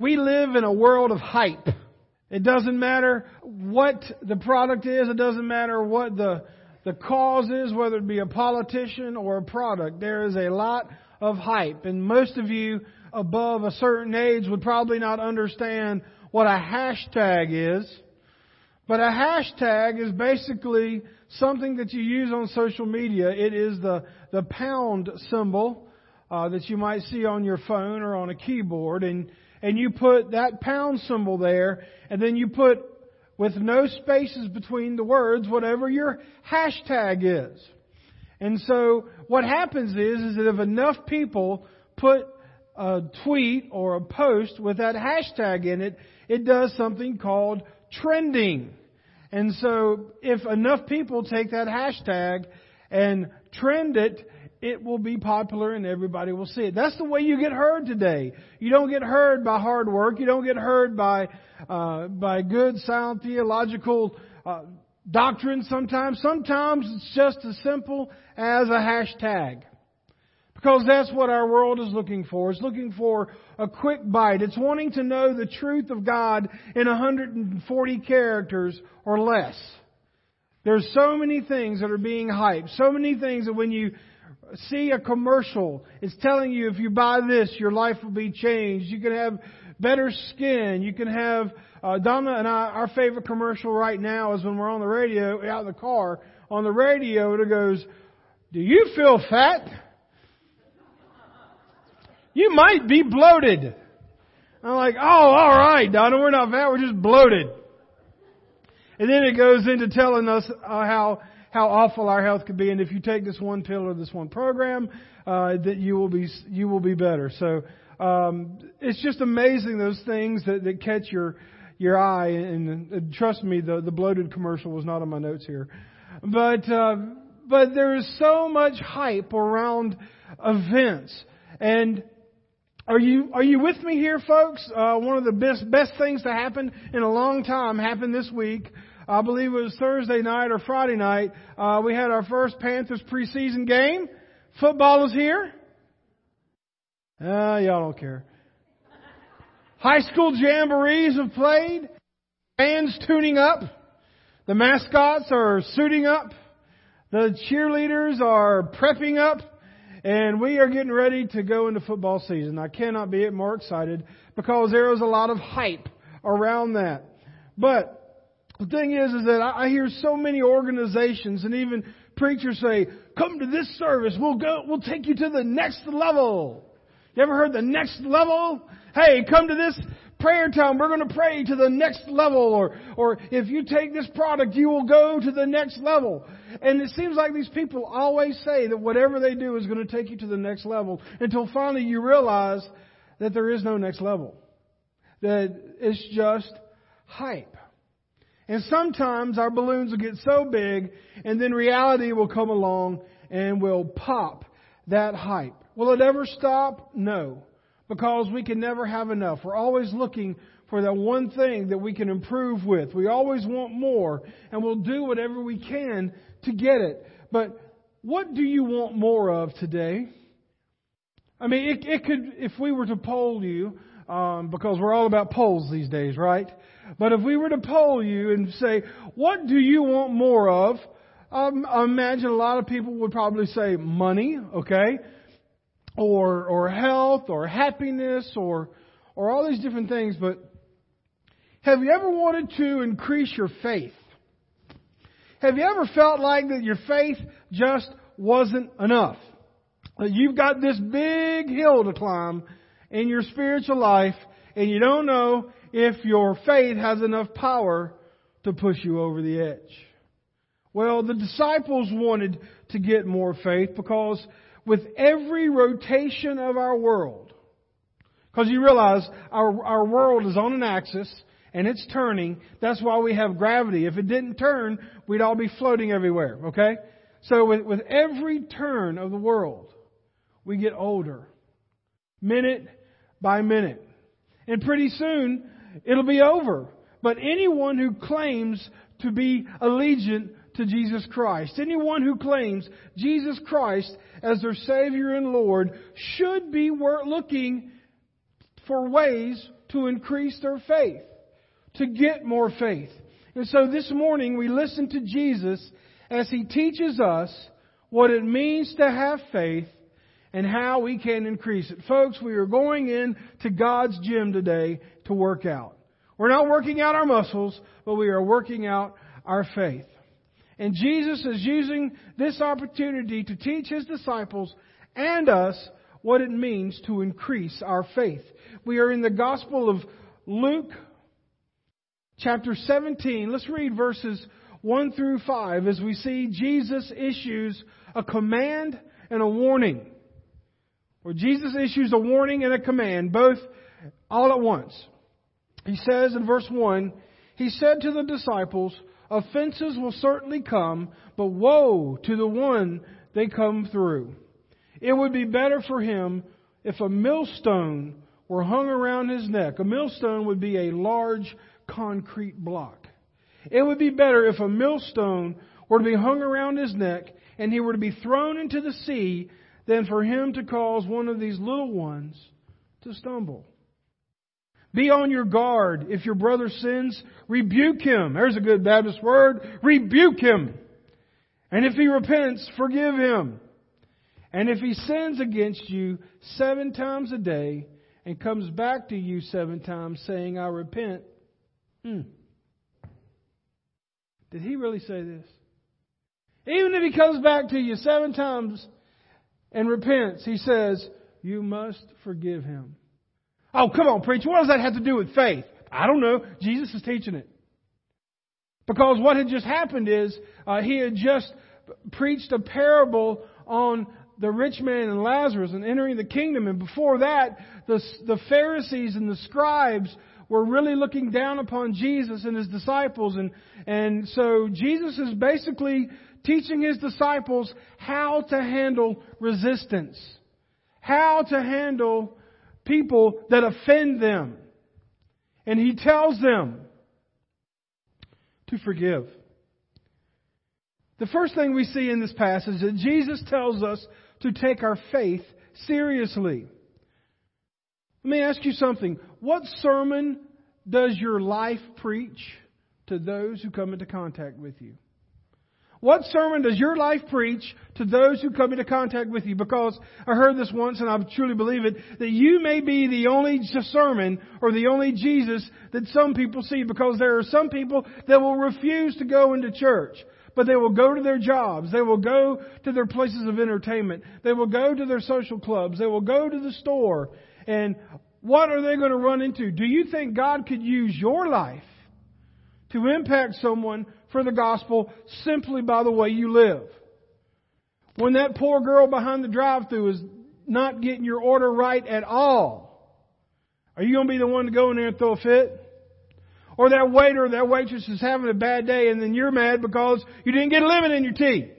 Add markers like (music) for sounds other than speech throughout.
We live in a world of hype. It doesn't matter what the product is. It doesn't matter what the, the cause is, whether it be a politician or a product. There is a lot of hype. And most of you above a certain age would probably not understand what a hashtag is. But a hashtag is basically something that you use on social media. It is the, the pound symbol uh, that you might see on your phone or on a keyboard. And, and you put that pound symbol there, and then you put, with no spaces between the words, whatever your hashtag is. And so what happens is, is that if enough people put a tweet or a post with that hashtag in it, it does something called trending. And so if enough people take that hashtag and trend it, it will be popular and everybody will see it. That's the way you get heard today. You don't get heard by hard work. You don't get heard by uh, by good, sound theological uh, doctrine. Sometimes, sometimes it's just as simple as a hashtag. Because that's what our world is looking for. It's looking for a quick bite. It's wanting to know the truth of God in 140 characters or less. There's so many things that are being hyped. So many things that when you see a commercial, it's telling you if you buy this, your life will be changed. You can have better skin. You can have, uh, Donna and I, our favorite commercial right now is when we're on the radio, out in the car, on the radio, it goes, do you feel fat? You might be bloated. I'm like, oh, alright, Donna, we're not fat, we're just bloated. And then it goes into telling us uh, how how awful our health could be, and if you take this one pill or this one program, uh, that you will be you will be better. So um, it's just amazing those things that, that catch your your eye. And, and trust me, the the bloated commercial was not on my notes here, but uh, but there is so much hype around events and. Are you are you with me here, folks? Uh, one of the best best things to happen in a long time happened this week. I believe it was Thursday night or Friday night. Uh, we had our first Panthers preseason game. Football is here. Uh, y'all don't care. High school jamborees have played. Fans tuning up. The mascots are suiting up. The cheerleaders are prepping up. And we are getting ready to go into football season. I cannot be more excited because there is a lot of hype around that. But the thing is, is that I hear so many organizations and even preachers say, come to this service. We'll go, we'll take you to the next level. You ever heard the next level? Hey, come to this prayer time. We're going to pray to the next level. Or, or if you take this product, you will go to the next level. And it seems like these people always say that whatever they do is going to take you to the next level until finally you realize that there is no next level. That it's just hype. And sometimes our balloons will get so big and then reality will come along and will pop that hype. Will it ever stop? No. Because we can never have enough. We're always looking for that one thing that we can improve with. We always want more and we'll do whatever we can to get it. But what do you want more of today? I mean, it, it could, if we were to poll you, um, because we're all about polls these days, right? But if we were to poll you and say, what do you want more of? Um, I imagine a lot of people would probably say money, okay? Or, or health, or happiness, or, or all these different things. But have you ever wanted to increase your faith? Have you ever felt like that your faith just wasn't enough? That you've got this big hill to climb in your spiritual life and you don't know if your faith has enough power to push you over the edge. Well, the disciples wanted to get more faith because with every rotation of our world, because you realize our, our world is on an axis and it's turning. That's why we have gravity. If it didn't turn, we'd all be floating everywhere, okay? So with, with every turn of the world, we get older. Minute by minute. And pretty soon, it'll be over. But anyone who claims to be allegiant to Jesus Christ, anyone who claims Jesus Christ as their Savior and Lord, should be looking for ways to increase their faith, to get more faith. And so this morning we listen to Jesus as he teaches us what it means to have faith and how we can increase it. Folks, we are going in to God's gym today to work out. We're not working out our muscles, but we are working out our faith. And Jesus is using this opportunity to teach His disciples and us what it means to increase our faith. We are in the Gospel of Luke, chapter 17. Let's read verses 1 through 5 as we see Jesus issues a command and a warning. Or Jesus issues a warning and a command, both all at once. He says in verse 1, He said to the disciples, Offenses will certainly come, but woe to the one they come through. It would be better for him if a millstone were hung around his neck. A millstone would be a large concrete block. It would be better if a millstone were to be hung around his neck and he were to be thrown into the sea than for him to cause one of these little ones to stumble. Be on your guard. If your brother sins, rebuke him. There's a good Baptist word. Rebuke him. And if he repents, forgive him. And if he sins against you seven times a day and comes back to you seven times saying, I repent, hmm. Did he really say this? Even if he comes back to you seven times and repents, he says, you must forgive him. Oh, come on, preacher. What does that have to do with faith? I don't know. Jesus is teaching it. Because what had just happened is uh, he had just preached a parable on the rich man and Lazarus and entering the kingdom. And before that, the, the Pharisees and the scribes were really looking down upon Jesus and his disciples. And, and so Jesus is basically teaching his disciples how to handle resistance, how to handle people that offend them. And he tells them to forgive. The first thing we see in this passage is that Jesus tells us to take our faith seriously. Let me ask you something. What sermon does your life preach to those who come into contact with you? What sermon does your life preach to those who come into contact with you? Because I heard this once and I truly believe it, that you may be the only sermon or the only Jesus that some people see because there are some people that will refuse to go into church. But they will go to their jobs. They will go to their places of entertainment. They will go to their social clubs. They will go to the store. And what are they going to run into? Do you think God could use your life to impact someone for the gospel simply by the way you live. When that poor girl behind the drive-through is not getting your order right at all, are you going to be the one to go in there and throw a fit? Or that waiter that waitress is having a bad day and then you're mad because you didn't get a lemon in your tea.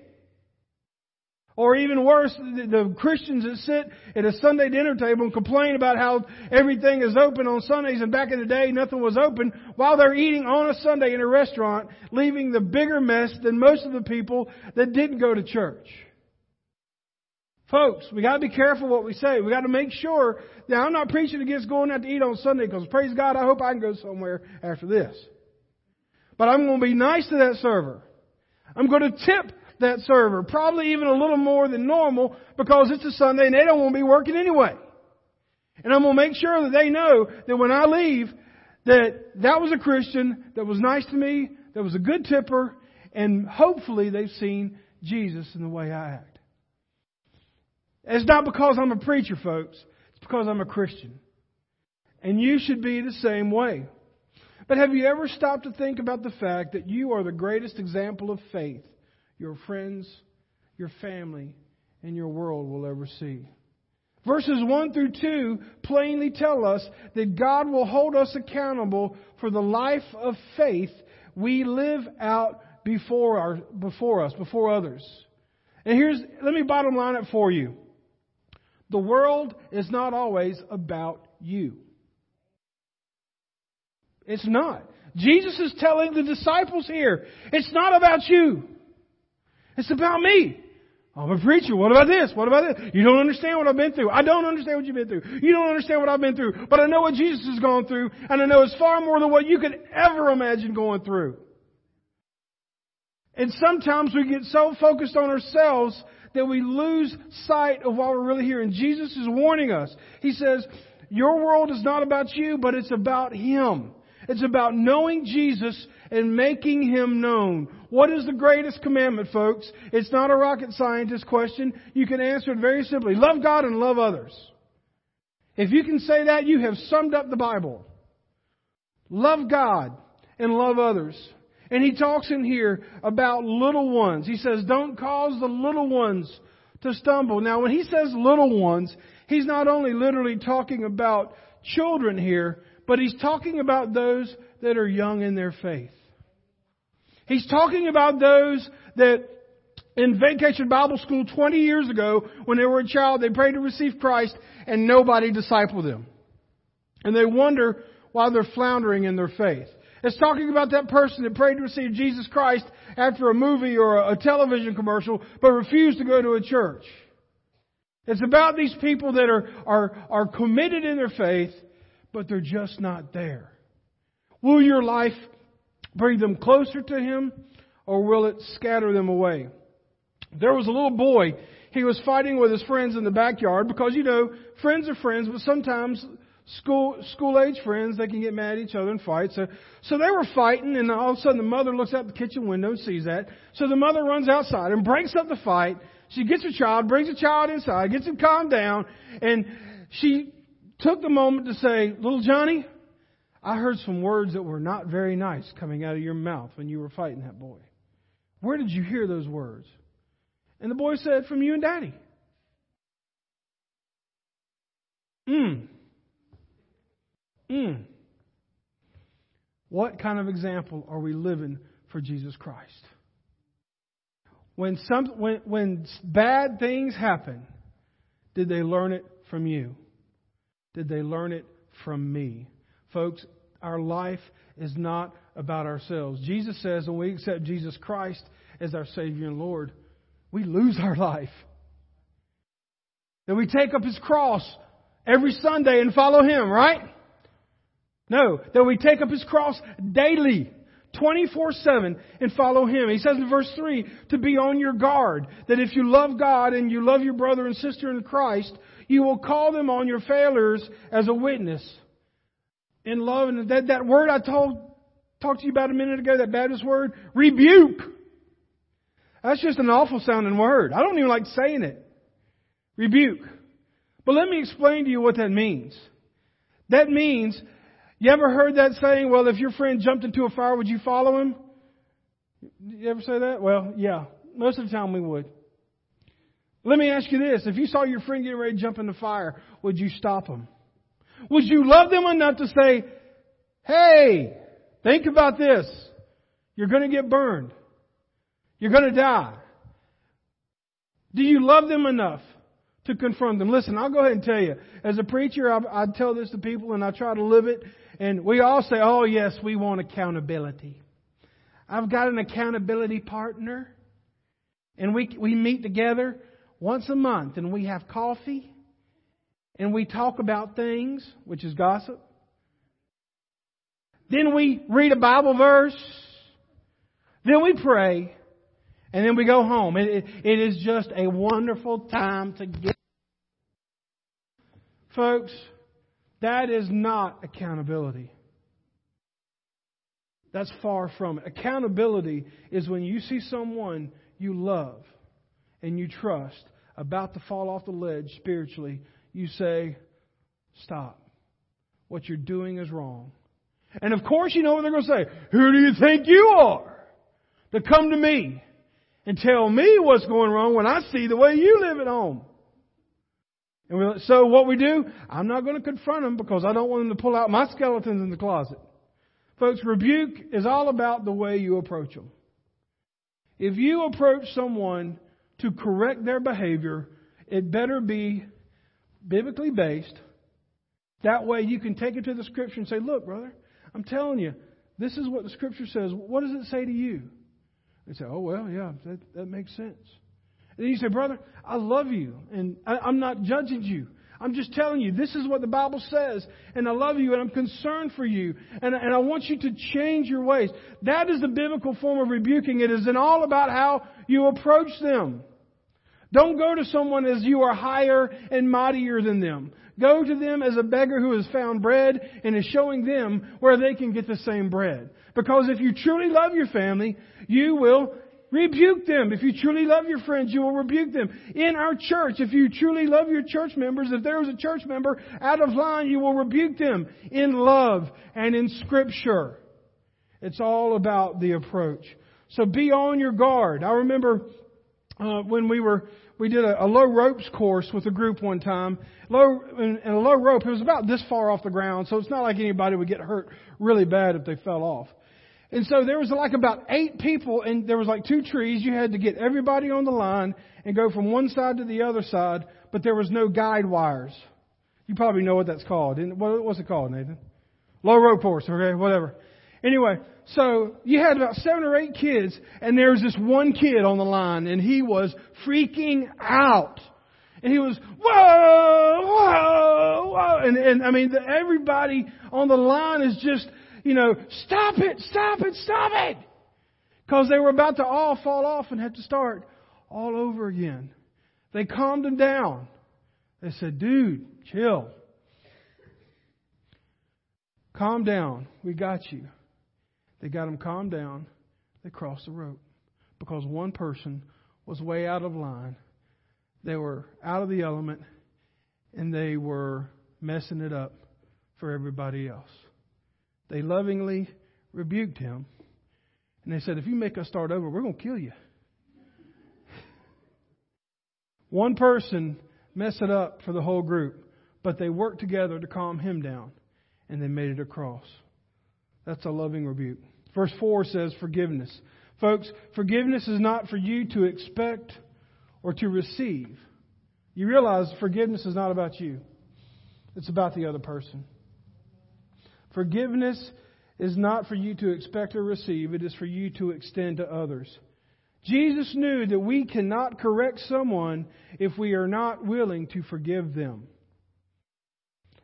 Or even worse, the, Christians that sit at a Sunday dinner table and complain about how everything is open on Sundays and back in the day nothing was open while they're eating on a Sunday in a restaurant, leaving the bigger mess than most of the people that didn't go to church. Folks, we gotta be careful what we say. We gotta make sure that I'm not preaching against going out to eat on Sunday because praise God, I hope I can go somewhere after this. But I'm gonna be nice to that server. I'm gonna tip that server. Probably even a little more than normal because it's a Sunday and they don't want to be working anyway. And I'm going to make sure that they know that when I leave, that that was a Christian that was nice to me, that was a good tipper, and hopefully they've seen Jesus in the way I act. It's not because I'm a preacher, folks. It's because I'm a Christian. And you should be the same way. But have you ever stopped to think about the fact that you are the greatest example of faith your friends, your family, and your world will ever see. Verses 1 through 2 plainly tell us that God will hold us accountable for the life of faith we live out before, our, before us, before others. And here's, let me bottom line it for you. The world is not always about you. It's not. Jesus is telling the disciples here, it's not about you. It's about me. I'm a preacher. What about this? What about this? You don't understand what I've been through. I don't understand what you've been through. You don't understand what I've been through. But I know what Jesus has gone through, and I know it's far more than what you could ever imagine going through. And sometimes we get so focused on ourselves that we lose sight of what we're really here. And Jesus is warning us. He says, Your world is not about you, but it's about Him. It's about knowing Jesus and making Him known. What is the greatest commandment, folks? It's not a rocket scientist question. You can answer it very simply. Love God and love others. If you can say that, you have summed up the Bible. Love God and love others. And he talks in here about little ones. He says, don't cause the little ones to stumble. Now, when he says little ones, he's not only literally talking about children here, but he's talking about those that are young in their faith. He's talking about those that in vacation Bible school 20 years ago, when they were a child, they prayed to receive Christ and nobody discipled them. And they wonder why they're floundering in their faith. It's talking about that person that prayed to receive Jesus Christ after a movie or a television commercial, but refused to go to a church. It's about these people that are, are, are committed in their faith, but they're just not there. Will your life bring them closer to Him, or will it scatter them away? There was a little boy. He was fighting with his friends in the backyard because, you know, friends are friends, but sometimes school school age friends they can get mad at each other and fight so so they were fighting and all of a sudden the mother looks out the kitchen window and sees that so the mother runs outside and breaks up the fight she gets her child brings the child inside gets him calmed down and she took the moment to say little johnny i heard some words that were not very nice coming out of your mouth when you were fighting that boy where did you hear those words and the boy said from you and daddy Hmm. Mm. What kind of example are we living for Jesus Christ? When, some, when, when bad things happen, did they learn it from you? Did they learn it from me? Folks, our life is not about ourselves. Jesus says when we accept Jesus Christ as our Savior and Lord, we lose our life. That we take up His cross every Sunday and follow Him, right? No, that we take up his cross daily, 24 7, and follow him. He says in verse 3 to be on your guard, that if you love God and you love your brother and sister in Christ, you will call them on your failures as a witness. In love, and that, that word I told, talked to you about a minute ago, that Baptist word, rebuke. That's just an awful sounding word. I don't even like saying it. Rebuke. But let me explain to you what that means. That means you ever heard that saying, well, if your friend jumped into a fire, would you follow him? You ever say that? Well, yeah. Most of the time we would. Let me ask you this. If you saw your friend getting ready to jump in the fire, would you stop him? Would you love them enough to say, hey, think about this. You're going to get burned. You're going to die. Do you love them enough to confront them? Listen, I'll go ahead and tell you. As a preacher, I, I tell this to people and I try to live it and we all say, oh, yes, we want accountability. I've got an accountability partner. And we, we meet together once a month and we have coffee and we talk about things, which is gossip. Then we read a Bible verse. Then we pray. And then we go home. It, it, it is just a wonderful time to get. Folks, that is not accountability. That's far from it. Accountability is when you see someone you love and you trust about to fall off the ledge spiritually, you say, Stop. What you're doing is wrong. And of course, you know what they're going to say. Who do you think you are to come to me and tell me what's going wrong when I see the way you live at home? And we, so what we do, I'm not going to confront them because I don't want them to pull out my skeletons in the closet. Folks, rebuke is all about the way you approach them. If you approach someone to correct their behavior, it better be biblically based. That way you can take it to the scripture and say, look, brother, I'm telling you, this is what the scripture says. What does it say to you? They say, oh, well, yeah, that, that makes sense. And you say, brother, I love you, and I, I'm not judging you. I'm just telling you, this is what the Bible says, and I love you, and I'm concerned for you, and, and I want you to change your ways. That is the biblical form of rebuking. It is all about how you approach them. Don't go to someone as you are higher and mightier than them. Go to them as a beggar who has found bread and is showing them where they can get the same bread. Because if you truly love your family, you will rebuke them. If you truly love your friends, you will rebuke them. In our church, if you truly love your church members, if there is a church member out of line, you will rebuke them in love and in scripture. It's all about the approach. So be on your guard. I remember uh, when we were we did a, a, low ropes course with a group one time. Low and, a low rope. It was about this far off the ground, so it's not like anybody would get hurt really bad if they fell off. And so there was like about eight people, and there was like two trees. You had to get everybody on the line and go from one side to the other side, but there was no guide wires. You probably know what that's called. What's it called, Nathan? Low rope course, okay, whatever. Anyway, so you had about seven or eight kids, and there was this one kid on the line, and he was freaking out. And he was, whoa, whoa, whoa. And, and I mean, the, everybody on the line is just, you know, stop it, stop it, stop it. Because they were about to all fall off and have to start all over again. They calmed him down. They said, dude, chill. Calm down. We got you. They got him calmed down. They crossed the rope because one person was way out of line. They were out of the element and they were messing it up for everybody else. They lovingly rebuked him and they said, If you make us start over, we're going to kill you. (laughs) One person messed it up for the whole group, but they worked together to calm him down and they made it across. That's a loving rebuke. Verse 4 says forgiveness. Folks, forgiveness is not for you to expect or to receive. You realize forgiveness is not about you, it's about the other person. Forgiveness is not for you to expect or receive, it is for you to extend to others. Jesus knew that we cannot correct someone if we are not willing to forgive them.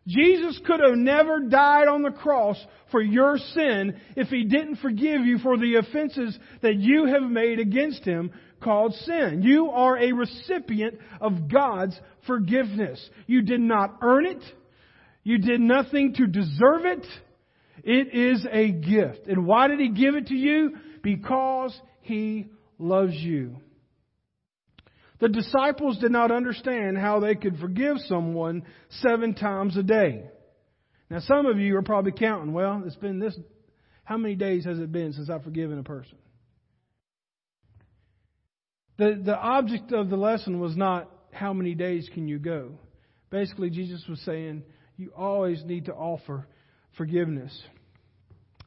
Jesus could have never died on the cross for your sin if he didn't forgive you for the offenses that you have made against him called sin. You are a recipient of God's forgiveness. You did not earn it. You did nothing to deserve it. It is a gift. And why did he give it to you? Because he loves you. The disciples did not understand how they could forgive someone seven times a day. Now, some of you are probably counting, well, it's been this, how many days has it been since I've forgiven a person? The, the object of the lesson was not how many days can you go. Basically, Jesus was saying you always need to offer forgiveness.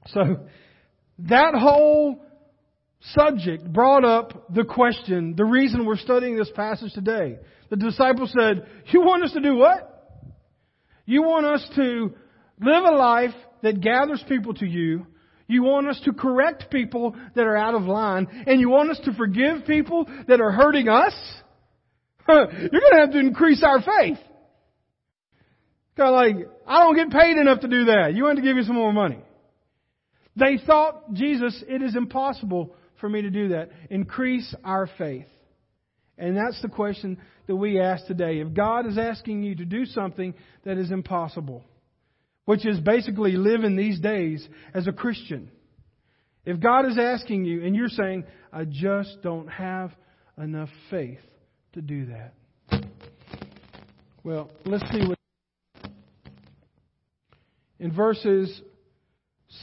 So, that whole subject brought up the question, the reason we're studying this passage today. The disciples said, You want us to do what? You want us to live a life that gathers people to you. You want us to correct people that are out of line. And you want us to forgive people that are hurting us? (laughs) You're going to have to increase our faith. Kind of like, I don't get paid enough to do that. You want to give you some more money. They thought, Jesus, it is impossible for me to do that. Increase our faith. And that's the question that we ask today. If God is asking you to do something that is impossible, which is basically live in these days as a Christian, if God is asking you and you're saying, I just don't have enough faith to do that. Well, let's see what. In verses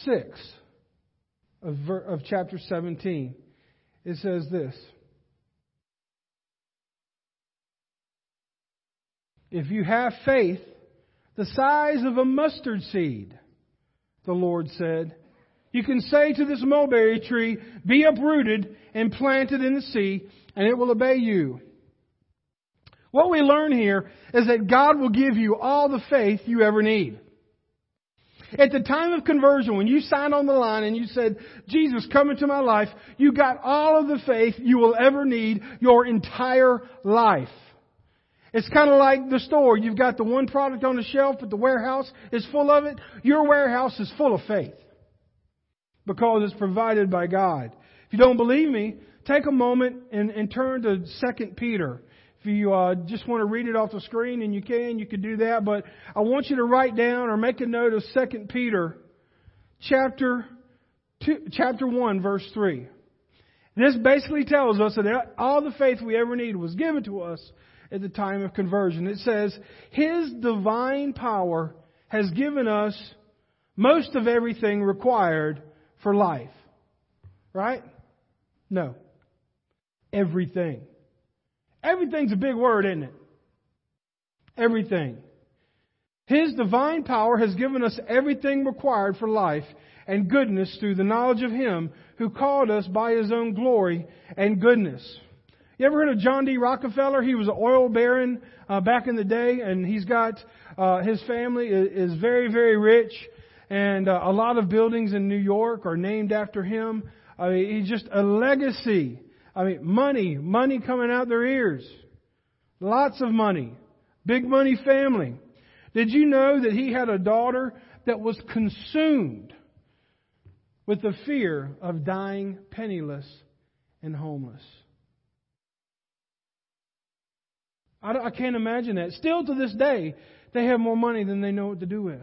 6 of, ver, of chapter 17, it says this If you have faith the size of a mustard seed, the Lord said, you can say to this mulberry tree, Be uprooted and planted in the sea, and it will obey you. What we learn here is that God will give you all the faith you ever need. At the time of conversion, when you signed on the line and you said, Jesus, come into my life, you got all of the faith you will ever need your entire life. It's kind of like the store. You've got the one product on the shelf, but the warehouse is full of it. Your warehouse is full of faith because it's provided by God. If you don't believe me, take a moment and, and turn to 2 Peter. You uh, just want to read it off the screen, and you can, you could do that. But I want you to write down or make a note of 2 Peter chapter two, chapter 1, verse 3. This basically tells us that all the faith we ever need was given to us at the time of conversion. It says, His divine power has given us most of everything required for life. Right? No. Everything. Everything's a big word, isn't it? Everything. His divine power has given us everything required for life and goodness through the knowledge of Him who called us by His own glory and goodness. You ever heard of John D. Rockefeller? He was an oil baron uh, back in the day, and he's got uh, his family is, is very, very rich, and uh, a lot of buildings in New York are named after him. I mean, he's just a legacy. I mean, money, money coming out their ears, lots of money, big money family. Did you know that he had a daughter that was consumed with the fear of dying penniless and homeless? I, I can't imagine that. Still to this day, they have more money than they know what to do with.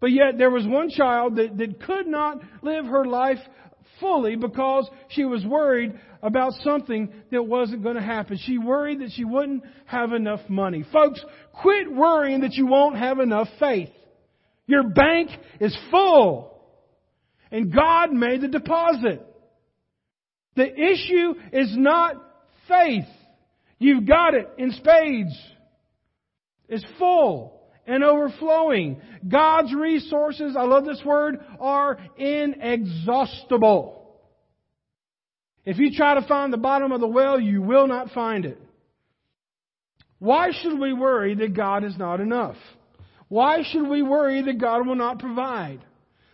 But yet there was one child that, that could not live her life fully because she was worried about something that wasn't going to happen. She worried that she wouldn't have enough money. Folks, quit worrying that you won't have enough faith. Your bank is full. And God made the deposit. The issue is not faith. You've got it in spades. It's full and overflowing. God's resources, I love this word, are inexhaustible. If you try to find the bottom of the well, you will not find it. Why should we worry that God is not enough? Why should we worry that God will not provide?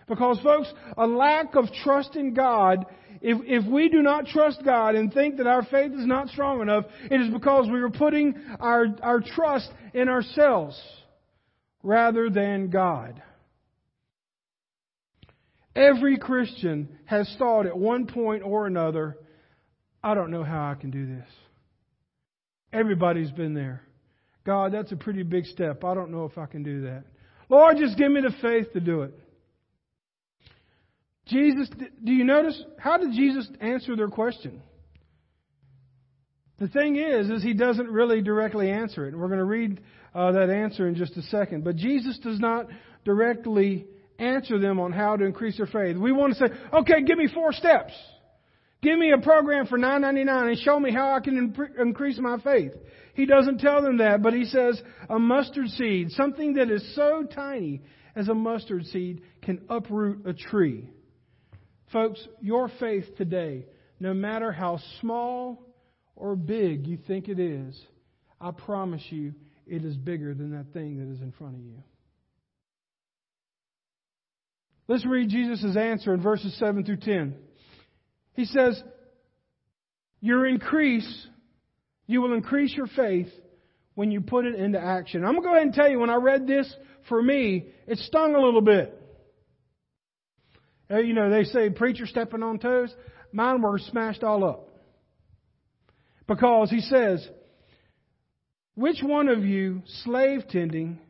Because folks, a lack of trust in God if, if we do not trust God and think that our faith is not strong enough, it is because we are putting our, our trust in ourselves rather than God. Every Christian has thought at one point or another, I don't know how I can do this. Everybody's been there. God, that's a pretty big step. I don't know if I can do that. Lord, just give me the faith to do it. Jesus, do you notice? How did Jesus answer their question? The thing is, is he doesn't really directly answer it. And We're going to read uh, that answer in just a second. But Jesus does not directly answer them on how to increase their faith. We want to say, okay, give me four steps. Give me a program for nine ninety nine and show me how I can increase my faith. He doesn't tell them that, but he says a mustard seed, something that is so tiny as a mustard seed, can uproot a tree. Folks, your faith today, no matter how small or big you think it is, I promise you it is bigger than that thing that is in front of you. Let's read Jesus' answer in verses 7 through 10. He says, Your increase, you will increase your faith when you put it into action. I'm going to go ahead and tell you, when I read this, for me, it stung a little bit. Uh, you know, they say preacher stepping on toes. Mine were smashed all up. Because he says, which one of you, slave tending,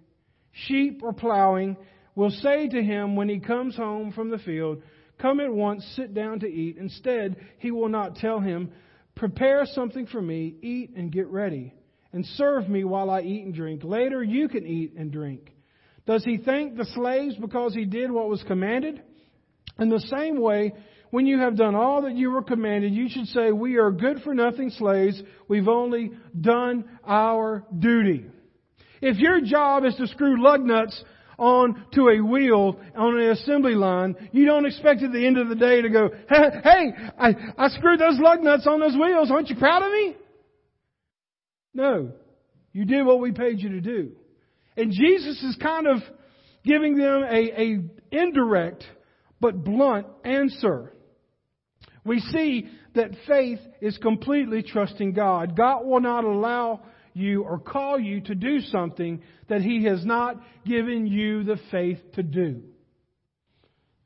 sheep or plowing, will say to him when he comes home from the field, Come at once, sit down to eat? Instead, he will not tell him, Prepare something for me, eat and get ready, and serve me while I eat and drink. Later you can eat and drink. Does he thank the slaves because he did what was commanded? In the same way, when you have done all that you were commanded, you should say, We are good for nothing slaves. We've only done our duty. If your job is to screw lug nuts on to a wheel on an assembly line, you don't expect at the end of the day to go, Hey, I, I screwed those lug nuts on those wheels. Aren't you proud of me? No. You did what we paid you to do. And Jesus is kind of giving them a, a, indirect but blunt answer. We see that faith is completely trusting God. God will not allow you or call you to do something that He has not given you the faith to do.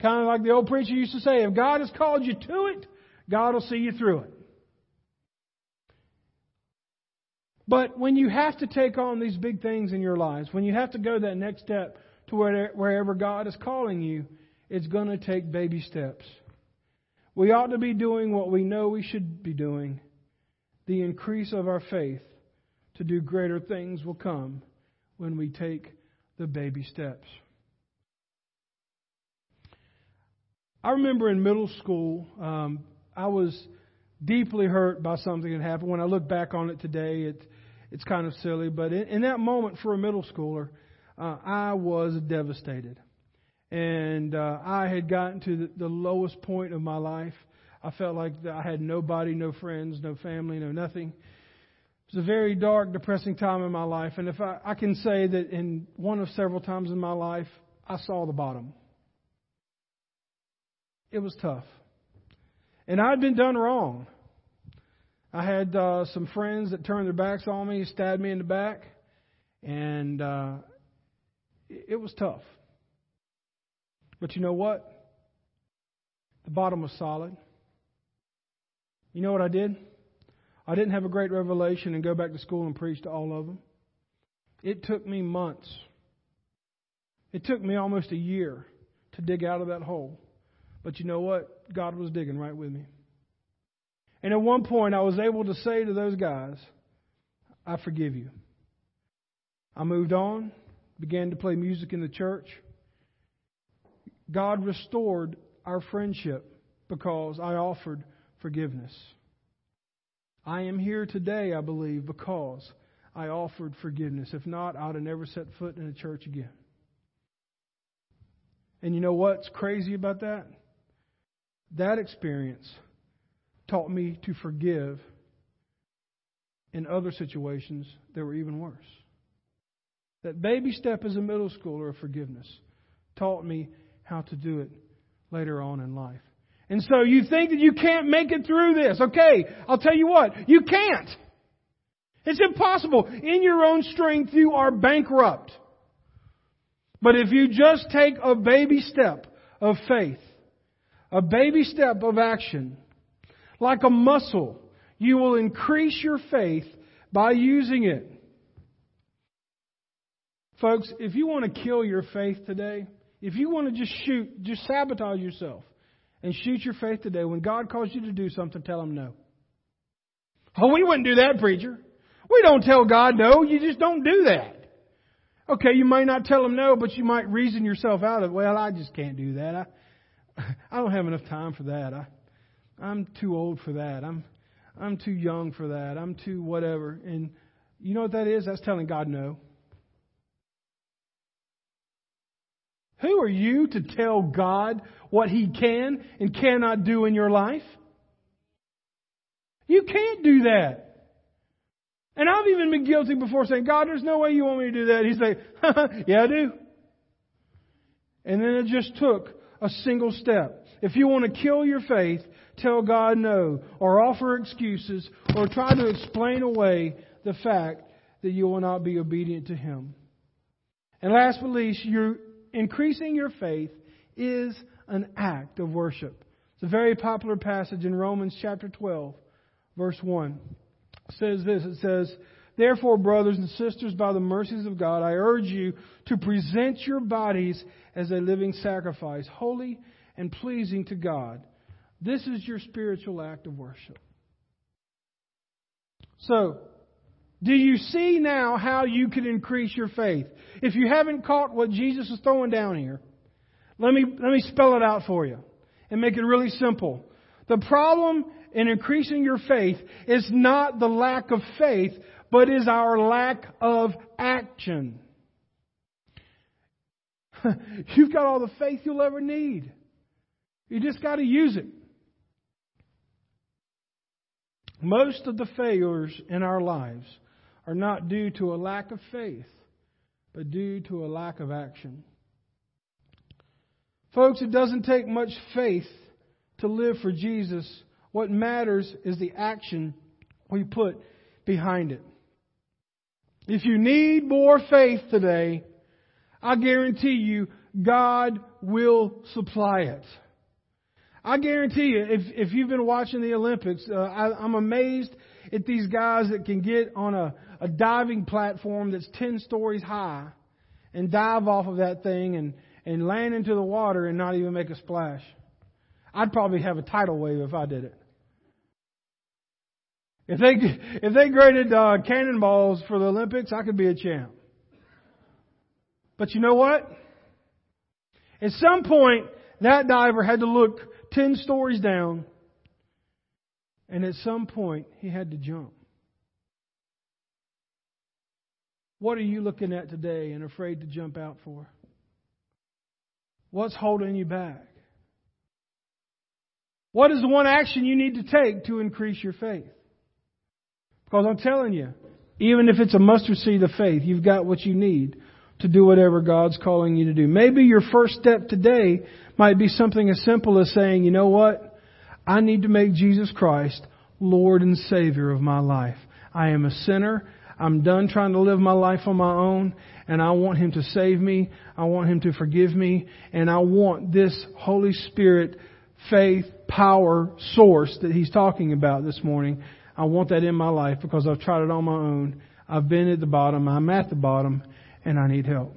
Kind of like the old preacher used to say, if God has called you to it, God will see you through it. But when you have to take on these big things in your lives, when you have to go that next step to wherever God is calling you, it's going to take baby steps. We ought to be doing what we know we should be doing. The increase of our faith to do greater things will come when we take the baby steps. I remember in middle school, um, I was deeply hurt by something that happened. When I look back on it today, it, it's kind of silly, but in, in that moment for a middle schooler, uh, I was devastated. And uh, I had gotten to the, the lowest point of my life. I felt like I had nobody, no friends, no family, no nothing. It was a very dark, depressing time in my life. And if I, I can say that in one of several times in my life, I saw the bottom it was tough. And I'd been done wrong. I had uh, some friends that turned their backs on me, stabbed me in the back, and uh, it was tough. But you know what? The bottom was solid. You know what I did? I didn't have a great revelation and go back to school and preach to all of them. It took me months. It took me almost a year to dig out of that hole. But you know what? God was digging right with me. And at one point, I was able to say to those guys, I forgive you. I moved on, began to play music in the church. God restored our friendship because I offered forgiveness. I am here today, I believe, because I offered forgiveness. If not, I would have never set foot in a church again. And you know what's crazy about that? That experience taught me to forgive in other situations that were even worse. That baby step as a middle schooler of forgiveness taught me how to do it later on in life. And so you think that you can't make it through this. Okay, I'll tell you what, you can't. It's impossible. In your own strength, you are bankrupt. But if you just take a baby step of faith, a baby step of action. Like a muscle, you will increase your faith by using it. Folks, if you want to kill your faith today, if you want to just shoot, just sabotage yourself and shoot your faith today, when God calls you to do something, tell him no. Oh, we wouldn't do that, preacher. We don't tell God no. You just don't do that. Okay, you might not tell him no, but you might reason yourself out of, well, I just can't do that. I, (laughs) I don't have enough time for that. I, I'm too old for that. I'm, I'm too young for that. I'm too whatever. And you know what that is? That's telling God no. Who are you to tell God what He can and cannot do in your life? You can't do that. And I've even been guilty before saying, God, there's no way you want me to do that. He'd say, (laughs) Yeah, I do. And then it just took a single step. If you want to kill your faith, tell God no, or offer excuses, or try to explain away the fact that you will not be obedient to Him. And last but least, you're increasing your faith is an act of worship. It's a very popular passage in Romans chapter 12, verse 1. It says this, it says, Therefore, brothers and sisters, by the mercies of God, I urge you to present your bodies as a living sacrifice, holy and pleasing to God. This is your spiritual act of worship. So, do you see now how you can increase your faith? If you haven't caught what Jesus is throwing down here, let me, let me spell it out for you and make it really simple. The problem in increasing your faith is not the lack of faith, but is our lack of action. (laughs) You've got all the faith you'll ever need. You just got to use it. Most of the failures in our lives are not due to a lack of faith, but due to a lack of action. Folks, it doesn't take much faith to live for Jesus. What matters is the action we put behind it. If you need more faith today, I guarantee you God will supply it. I guarantee you, if, if you've been watching the Olympics, uh, I, I'm amazed at these guys that can get on a, a diving platform that's 10 stories high and dive off of that thing and, and land into the water and not even make a splash. I'd probably have a tidal wave if I did it. If they if they graded uh, cannonballs for the Olympics, I could be a champ. But you know what? At some point, that diver had to look ten stories down, and at some point, he had to jump. What are you looking at today and afraid to jump out for? What's holding you back? What is the one action you need to take to increase your faith? Because I'm telling you, even if it's a mustard seed of faith, you've got what you need to do whatever God's calling you to do. Maybe your first step today might be something as simple as saying, you know what? I need to make Jesus Christ Lord and Savior of my life. I am a sinner. I'm done trying to live my life on my own, and I want Him to save me. I want Him to forgive me, and I want this Holy Spirit faith, power, source that He's talking about this morning. I want that in my life because I've tried it on my own. I've been at the bottom. I'm at the bottom, and I need help.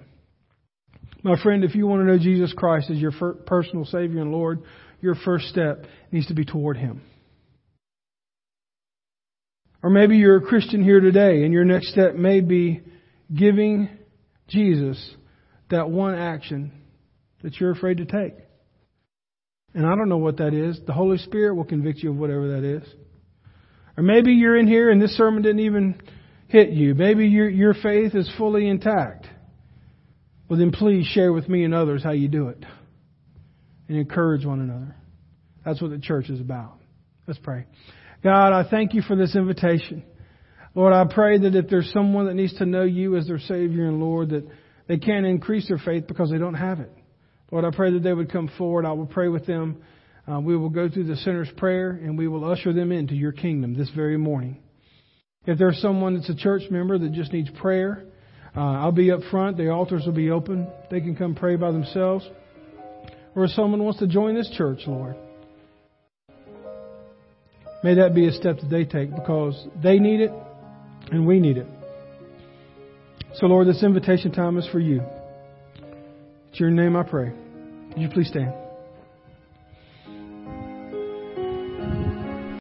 My friend, if you want to know Jesus Christ as your personal Savior and Lord, your first step needs to be toward Him. Or maybe you're a Christian here today and your next step may be giving Jesus that one action that you're afraid to take. And I don't know what that is. The Holy Spirit will convict you of whatever that is. Or maybe you're in here and this sermon didn't even hit you. Maybe your, your faith is fully intact. Well, then please share with me and others how you do it and encourage one another. That's what the church is about. Let's pray. God, I thank you for this invitation. Lord, I pray that if there's someone that needs to know you as their Savior and Lord, that they can't increase their faith because they don't have it. Lord, I pray that they would come forward. I will pray with them. Uh, we will go through the sinner's prayer and we will usher them into your kingdom this very morning. If there's someone that's a church member that just needs prayer, uh, I'll be up front. The altars will be open. They can come pray by themselves. Or if someone wants to join this church, Lord, May that be a step that they take because they need it and we need it. So, Lord, this invitation time is for you. It's your name I pray. Would you please stand?